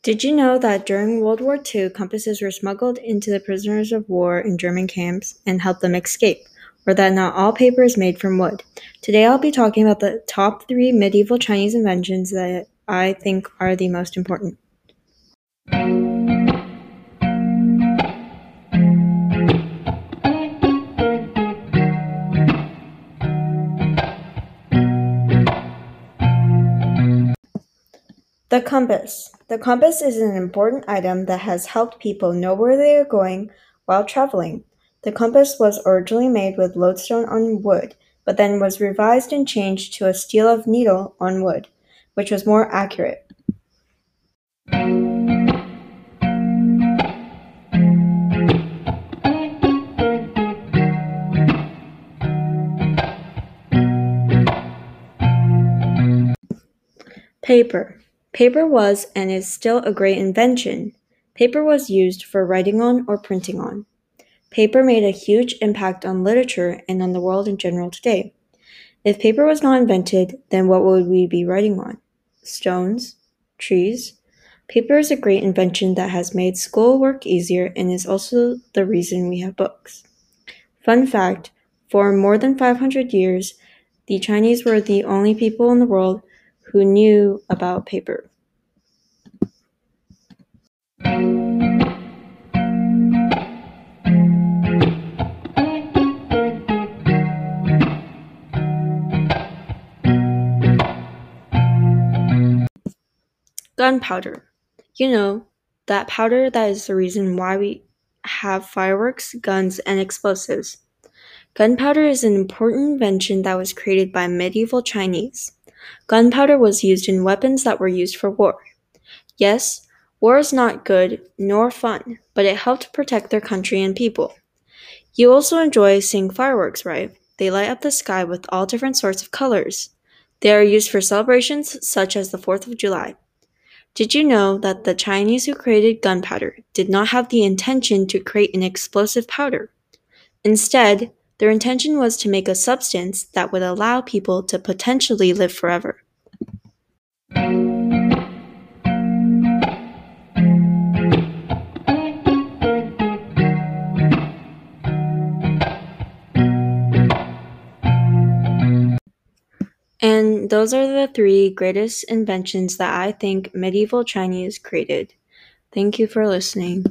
Did you know that during World War II, compasses were smuggled into the prisoners of war in German camps and helped them escape? Or that not all paper is made from wood? Today I'll be talking about the top three medieval Chinese inventions that I think are the most important. The compass. The compass is an important item that has helped people know where they are going while traveling. The compass was originally made with lodestone on wood, but then was revised and changed to a steel of needle on wood, which was more accurate. Paper. Paper was and is still a great invention. Paper was used for writing on or printing on. Paper made a huge impact on literature and on the world in general today. If paper was not invented, then what would we be writing on? Stones? Trees? Paper is a great invention that has made school work easier and is also the reason we have books. Fun fact for more than 500 years, the Chinese were the only people in the world who knew about paper. Gunpowder. You know, that powder that is the reason why we have fireworks, guns, and explosives. Gunpowder is an important invention that was created by medieval Chinese. Gunpowder was used in weapons that were used for war. Yes, war is not good nor fun, but it helped protect their country and people. You also enjoy seeing fireworks, right? They light up the sky with all different sorts of colors. They are used for celebrations such as the 4th of July. Did you know that the Chinese who created gunpowder did not have the intention to create an explosive powder? Instead, their intention was to make a substance that would allow people to potentially live forever. And those are the three greatest inventions that I think medieval Chinese created. Thank you for listening.